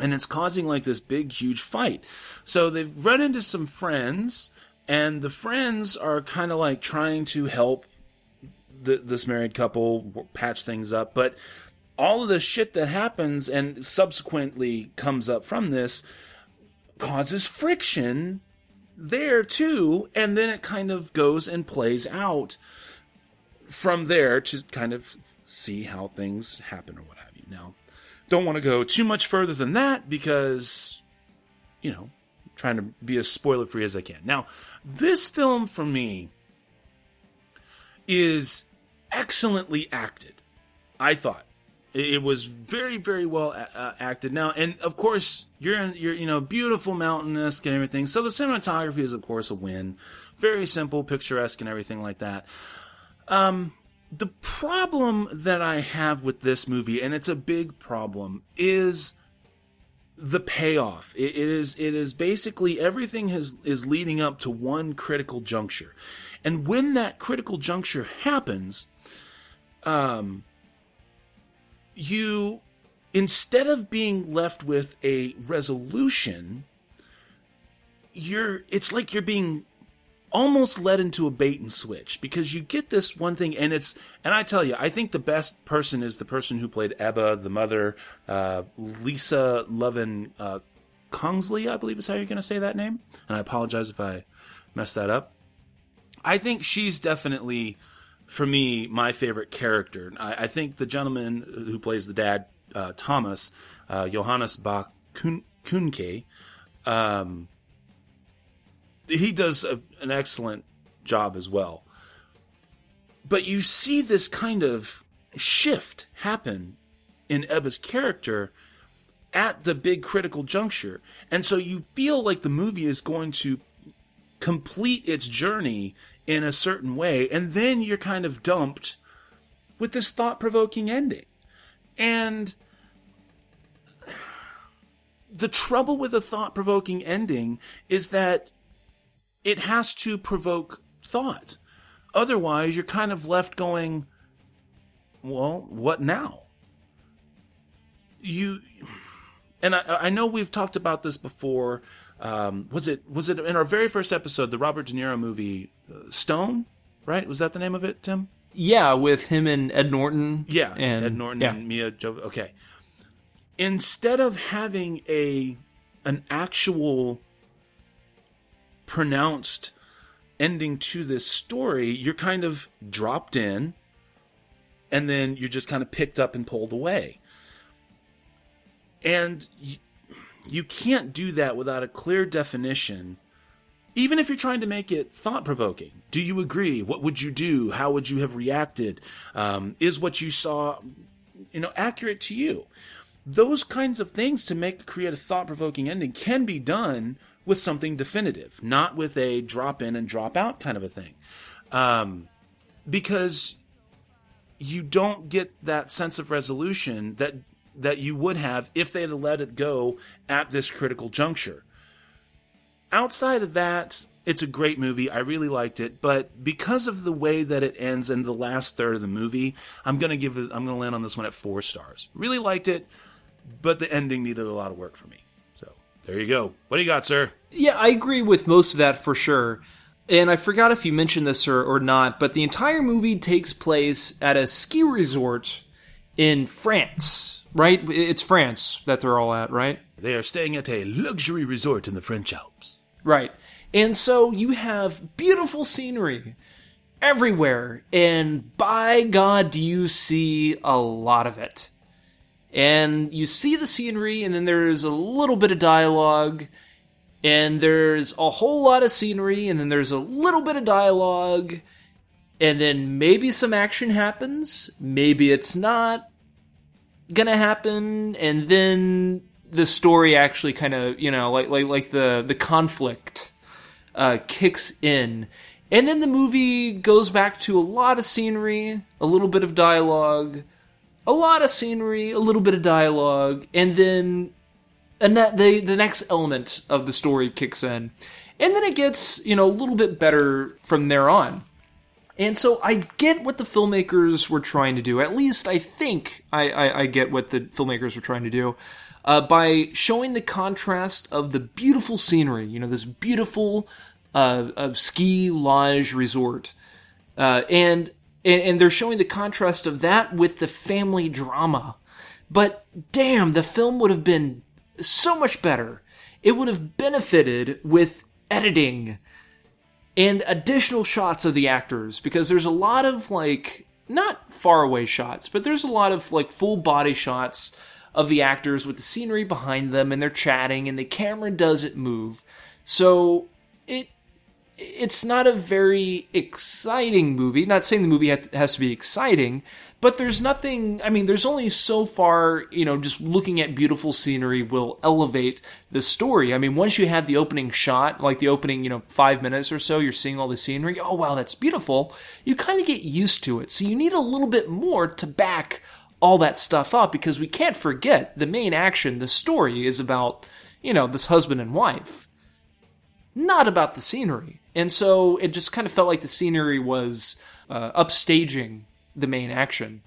and it's causing like this big huge fight. So they've run into some friends and the friends are kind of like trying to help the, this married couple patch things up, but all of the shit that happens and subsequently comes up from this causes friction there too, and then it kind of goes and plays out from there to kind of see how things happen or what have you. Now, don't want to go too much further than that because, you know, trying to be as spoiler free as I can. Now, this film for me is excellently acted, I thought. It was very, very well uh, acted. Now, and of course, you're in, you're you know beautiful mountainous and everything. So the cinematography is of course a win. Very simple, picturesque, and everything like that. Um, the problem that I have with this movie, and it's a big problem, is the payoff. it, it is it is basically everything has is leading up to one critical juncture, and when that critical juncture happens, um you instead of being left with a resolution you're it's like you're being almost led into a bait and switch because you get this one thing and it's and i tell you i think the best person is the person who played ebba the mother uh, lisa Loven uh, Kongsli i believe is how you're going to say that name and i apologize if i messed that up i think she's definitely for me, my favorite character. I, I think the gentleman who plays the dad, uh, Thomas, uh, Johannes Bah Kuhnke, um, he does a, an excellent job as well. But you see this kind of shift happen in Ebba's character at the big critical juncture. And so you feel like the movie is going to complete its journey in a certain way, and then you're kind of dumped with this thought provoking ending. And the trouble with a thought provoking ending is that it has to provoke thought. Otherwise, you're kind of left going, well, what now? You, and I, I know we've talked about this before um, was it was it in our very first episode, the Robert De Niro movie uh, Stone? Right? Was that the name of it, Tim? Yeah, with him and Ed Norton. Yeah, and, Ed Norton yeah. and Mia Jo. Okay. Instead of having a an actual pronounced ending to this story, you're kind of dropped in, and then you're just kind of picked up and pulled away. And you can't do that without a clear definition, even if you're trying to make it thought provoking. Do you agree? What would you do? How would you have reacted? Um, is what you saw, you know, accurate to you? Those kinds of things to make create a thought provoking ending can be done with something definitive, not with a drop in and drop out kind of a thing. Um, because you don't get that sense of resolution that that you would have if they had let it go at this critical juncture. Outside of that, it's a great movie. I really liked it, but because of the way that it ends in the last third of the movie, I'm gonna give it. I'm gonna land on this one at four stars. Really liked it, but the ending needed a lot of work for me. There you go. What do you got, sir? Yeah, I agree with most of that for sure. And I forgot if you mentioned this or, or not, but the entire movie takes place at a ski resort in France right? It's France that they're all at, right? They are staying at a luxury resort in the French Alps. Right. And so you have beautiful scenery everywhere, and by God, do you see a lot of it. And you see the scenery, and then there's a little bit of dialogue, and there's a whole lot of scenery, and then there's a little bit of dialogue, and then maybe some action happens, maybe it's not gonna happen, and then the story actually kind of, you know, like like like the the conflict uh, kicks in, and then the movie goes back to a lot of scenery, a little bit of dialogue, a lot of scenery, a little bit of dialogue, and then and that the the next element of the story kicks in, and then it gets you know a little bit better from there on. And so I get what the filmmakers were trying to do. At least I think I, I, I get what the filmmakers were trying to do uh, by showing the contrast of the beautiful scenery. You know, this beautiful uh, uh, ski lodge resort, uh, and, and and they're showing the contrast of that with the family drama. But damn, the film would have been so much better. It would have benefited with editing and additional shots of the actors because there's a lot of like not far away shots, but there's a lot of like full body shots of the actors with the scenery behind them and they're chatting and the camera doesn't move. So it it's not a very exciting movie. Not saying the movie has to be exciting, but there's nothing. I mean, there's only so far. You know, just looking at beautiful scenery will elevate the story. I mean, once you have the opening shot, like the opening, you know, five minutes or so, you're seeing all the scenery. Oh wow, that's beautiful. You kind of get used to it. So you need a little bit more to back all that stuff up because we can't forget the main action. The story is about you know this husband and wife not about the scenery. And so it just kind of felt like the scenery was uh, upstaging the main action.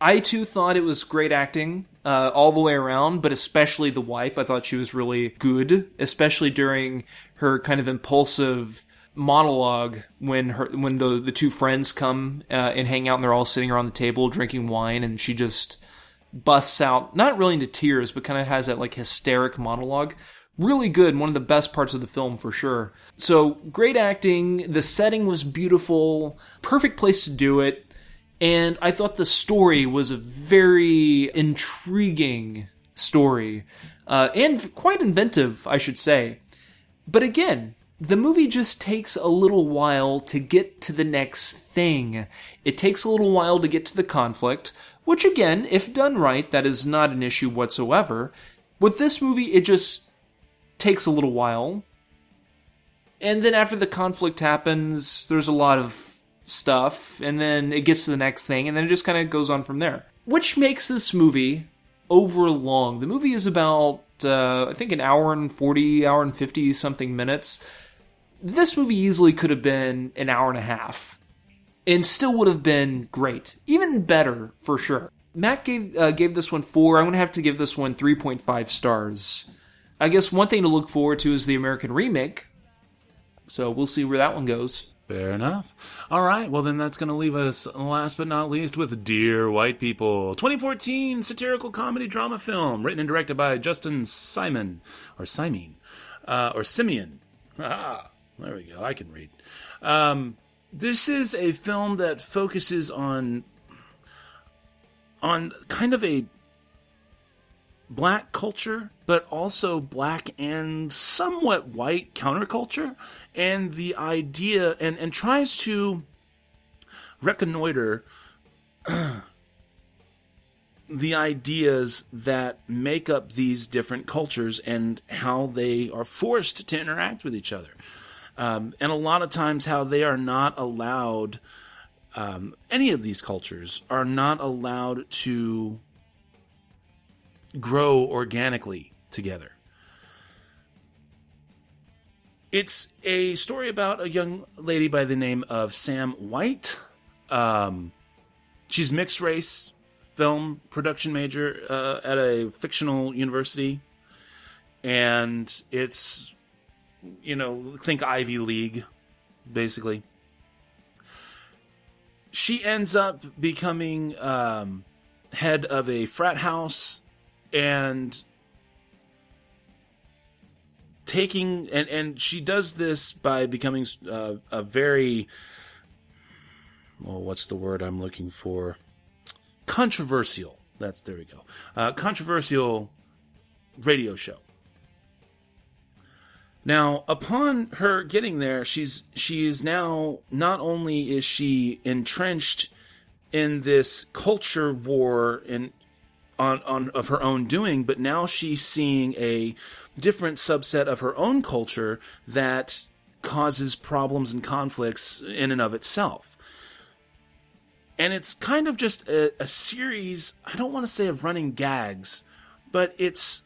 I too thought it was great acting uh, all the way around, but especially the wife. I thought she was really good, especially during her kind of impulsive monologue when her when the the two friends come uh, and hang out and they're all sitting around the table drinking wine and she just busts out not really into tears but kind of has that like hysteric monologue really good one of the best parts of the film for sure. So great acting. The setting was beautiful. Perfect place to do it. And i thought the story was a very intriguing story. Uh, and quite inventive i should say. But again the movie just takes a little while to get to the next thing. It takes a little while to get to the conflict which again if done right that is not an issue whatsoever. With this movie it just takes a little while. And then after the conflict happens, there's a lot of stuff, and then it gets to the next thing, and then it just kind of goes on from there. Which makes this movie over long. The movie is about, uh, I think, an hour and 40, hour and 50 something minutes. This movie easily could have been an hour and a half, and still would have been great. Even better, for sure. Matt gave uh, gave this one four. I'm to have to give this one 3.5 stars. I guess one thing to look forward to is the American remake. So we'll see where that one goes. Fair enough. All right, well, then that's going to leave us, last but not least, with Dear White People, 2014 satirical comedy drama film, written and directed by Justin Simon, or Simon, uh, or Simien. Ah, there we go, I can read. Um, this is a film that focuses on on kind of a black culture, but also black and somewhat white counterculture, and the idea and and tries to reconnoiter the ideas that make up these different cultures and how they are forced to interact with each other. Um, and a lot of times, how they are not allowed, um, any of these cultures are not allowed to grow organically together. It's a story about a young lady by the name of Sam White. Um, she's mixed race, film production major uh, at a fictional university, and it's you know think Ivy League, basically. She ends up becoming um, head of a frat house and taking and and she does this by becoming uh, a very well, what's the word I'm looking for? Controversial. That's there we go. Uh, controversial radio show. Now, upon her getting there, she's she is now not only is she entrenched in this culture war in on, on of her own doing, but now she's seeing a different subset of her own culture that causes problems and conflicts in and of itself. And it's kind of just a, a series, I don't want to say of running gags, but it's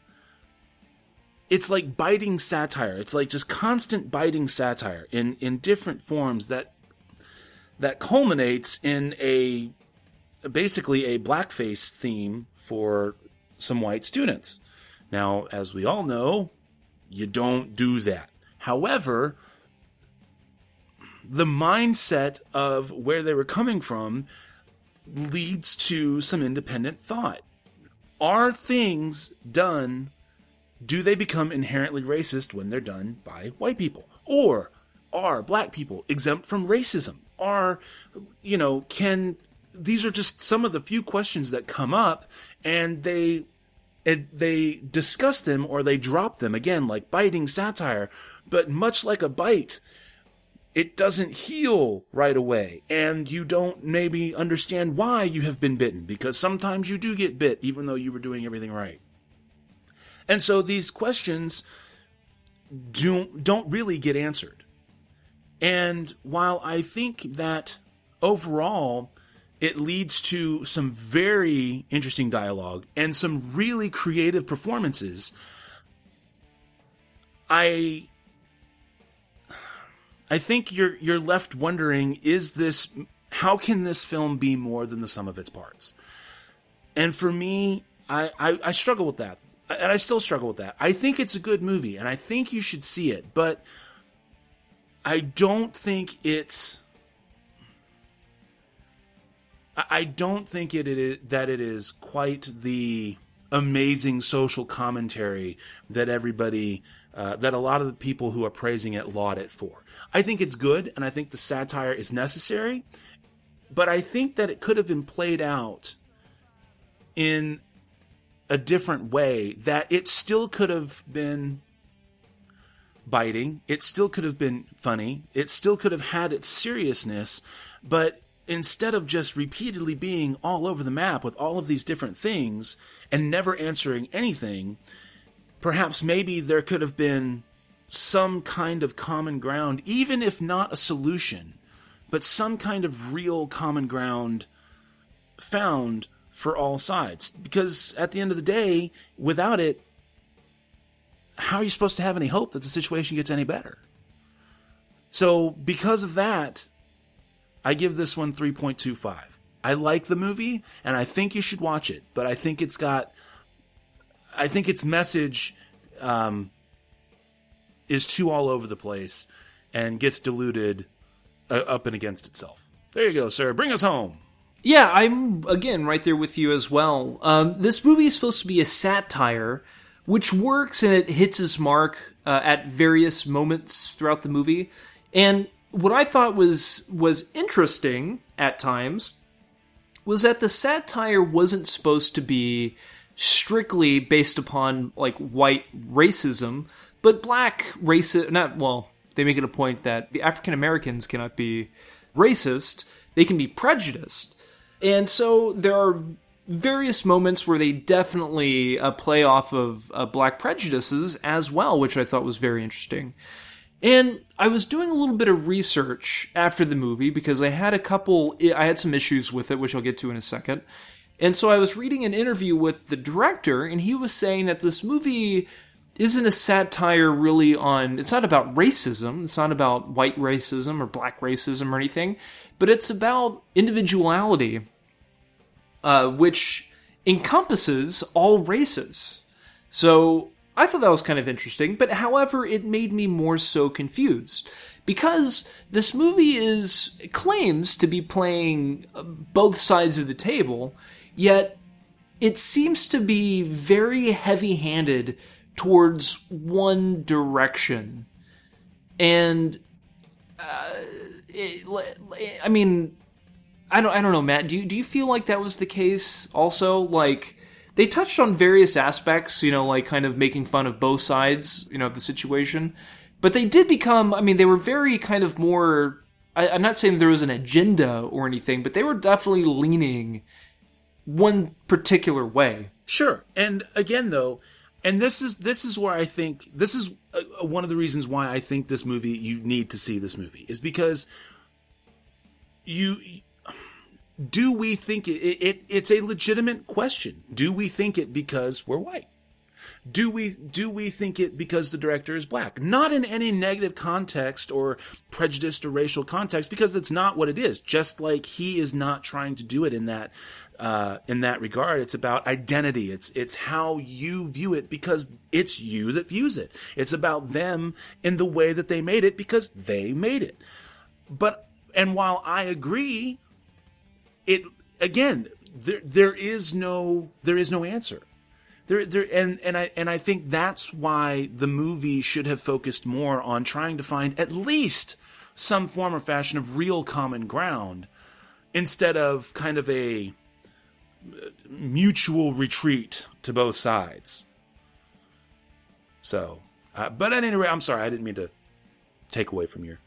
it's like biting satire. It's like just constant biting satire in, in different forms that that culminates in a basically a blackface theme for some white students. Now, as we all know, you don't do that. However, the mindset of where they were coming from leads to some independent thought. Are things done, do they become inherently racist when they're done by white people? Or are black people exempt from racism? Are, you know, can, these are just some of the few questions that come up and they, and they discuss them or they drop them again, like biting satire. But much like a bite, it doesn't heal right away and you don't maybe understand why you have been bitten because sometimes you do get bit even though you were doing everything right. And so these questions don't, don't really get answered. And while I think that overall it leads to some very interesting dialogue and some really creative performances, I I think you're you're left wondering: Is this how can this film be more than the sum of its parts? And for me, I, I, I struggle with that, and I still struggle with that. I think it's a good movie, and I think you should see it, but I don't think it's. I don't think it is that it is quite the amazing social commentary that everybody uh, that a lot of the people who are praising it laud it for. I think it's good, and I think the satire is necessary, but I think that it could have been played out in a different way. That it still could have been biting. It still could have been funny. It still could have had its seriousness, but instead of just repeatedly being all over the map with all of these different things and never answering anything, perhaps maybe there could have been some kind of common ground, even if not a solution, but some kind of real common ground found for all sides. Because at the end of the day, without it, how are you supposed to have any hope that the situation gets any better? So, because of that, I give this one 3.25. I like the movie and I think you should watch it, but I think it's got I think its message um, is too all over the place and gets diluted uh, up and against itself. There you go, sir. Bring us home. Yeah, I'm again right there with you as well. Um, this movie is supposed to be a satire, which works and it hits its mark uh, at various moments throughout the movie. And what I thought was was interesting at times was that the satire wasn't supposed to be strictly based upon like white racism, but black racism. Not well, they make it a point that the African Americans cannot be racist; they can be prejudiced, and so there are various moments where they definitely uh, play off of uh, black prejudices as well, which I thought was very interesting. And I was doing a little bit of research after the movie because I had a couple, I had some issues with it, which I'll get to in a second. And so I was reading an interview with the director, and he was saying that this movie isn't a satire really on, it's not about racism, it's not about white racism or black racism or anything, but it's about individuality, uh, which encompasses all races. So I thought that was kind of interesting, but however, it made me more so confused because this movie is claims to be playing both sides of the table Yet, it seems to be very heavy handed towards one direction. And uh, it, I mean, I don't I don't know, Matt. Do you do you feel like that was the case also? Like they touched on various aspects, you know, like kind of making fun of both sides, you know, of the situation. But they did become, I mean, they were very kind of more. I, I'm not saying there was an agenda or anything, but they were definitely leaning one particular way. Sure. And again, though, and this is this is where I think this is uh, one of the reasons why I think this movie you need to see this movie is because you do we think it, it it's a legitimate question? Do we think it because we're white? Do we do we think it because the director is black? Not in any negative context or prejudiced or racial context because that's not what it is. Just like he is not trying to do it in that uh, in that regard. It's about identity. It's it's how you view it because it's you that views it. It's about them in the way that they made it because they made it. But and while i agree it again there there is no there is no answer there there and and I and I think that's why the movie should have focused more on trying to find at least some form or fashion of real common ground instead of kind of a uh, mutual retreat to both sides. So, uh, but at any rate, I'm sorry, I didn't mean to take away from your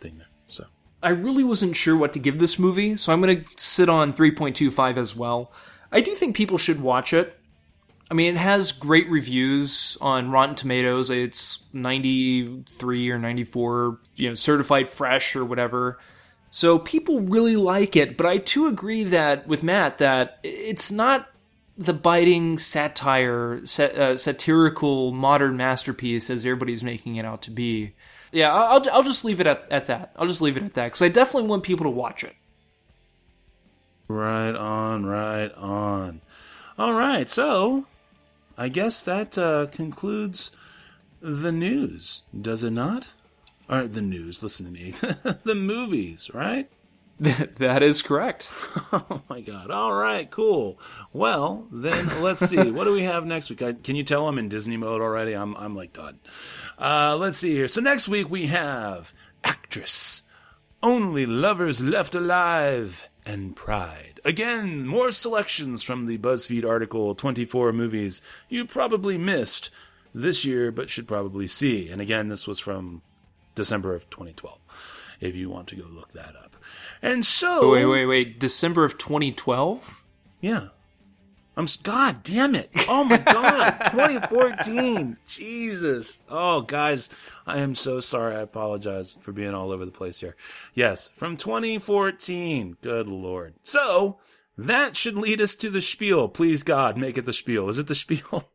thing there. So. I really wasn't sure what to give this movie, so I'm going to sit on 3.25 as well. I do think people should watch it. I mean, it has great reviews on Rotten Tomatoes. It's 93 or 94, you know, certified fresh or whatever. So people really like it, but I too agree that with Matt that it's not the biting satire, sat, uh, satirical modern masterpiece as everybody's making it out to be yeah, I'll, I'll just leave it at, at that. I'll just leave it at that because I definitely want people to watch it. Right on, right on. All right, so I guess that uh, concludes the news, does it not? All right, the news, listen to me. the movies, right? that is correct. Oh my god. All right, cool. Well, then let's see. what do we have next week? I, can you tell I'm in Disney mode already? I'm I'm like done. Uh, let's see here. So next week we have actress, only lovers left alive, and pride. Again, more selections from the BuzzFeed article 24 movies you probably missed this year but should probably see. And again, this was from December of 2012 if you want to go look that up. And so Wait, wait, wait. December of 2012? Yeah. I'm God damn it. Oh my god. 2014. Jesus. Oh guys, I am so sorry. I apologize for being all over the place here. Yes, from 2014. Good lord. So, that should lead us to the spiel. Please God, make it the spiel. Is it the spiel?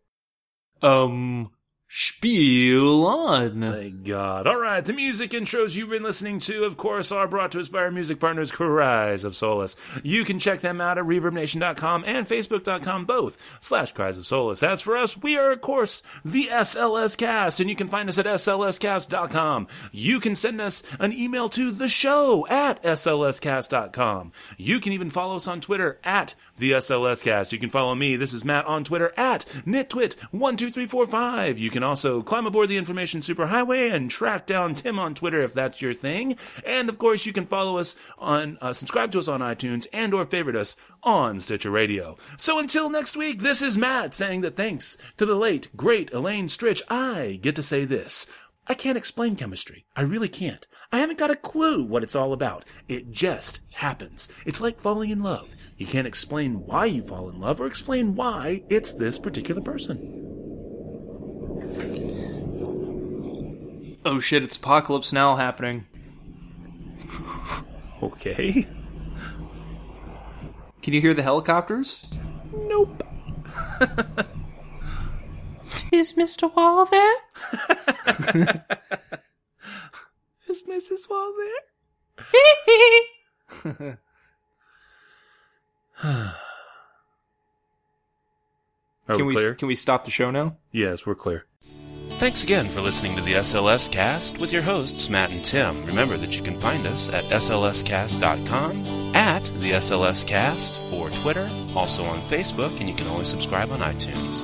Um Spiel on. Thank God. All right, the music intros you've been listening to, of course, are brought to us by our music partners, Cries of Solace. You can check them out at ReverbNation.com and Facebook.com, both slash Cries of Solace. As for us, we are, of course, the SLS Cast, and you can find us at SLScast.com. You can send us an email to the show at SLScast.com. You can even follow us on Twitter at the SLS Cast. You can follow me. This is Matt on Twitter at NitTwit12345. You can also climb aboard the information superhighway and track down Tim on Twitter if that's your thing. And of course, you can follow us on, uh, subscribe to us on iTunes and or favorite us on Stitcher Radio. So until next week, this is Matt saying that thanks to the late, great Elaine Stritch, I get to say this. I can't explain chemistry. I really can't. I haven't got a clue what it's all about. It just happens. It's like falling in love. You can't explain why you fall in love or explain why it's this particular person. Oh shit, it's Apocalypse Now happening. Okay. Can you hear the helicopters? Nope. Is Mr. Wall there? Is Mrs. Wall there? Are can we we clear? can we stop the show now? yes, we're clear. Thanks again for listening to the SLS Cast with your hosts, Matt and Tim. Remember that you can find us at slscast.com, at the SLS Cast for Twitter, also on Facebook, and you can always subscribe on iTunes.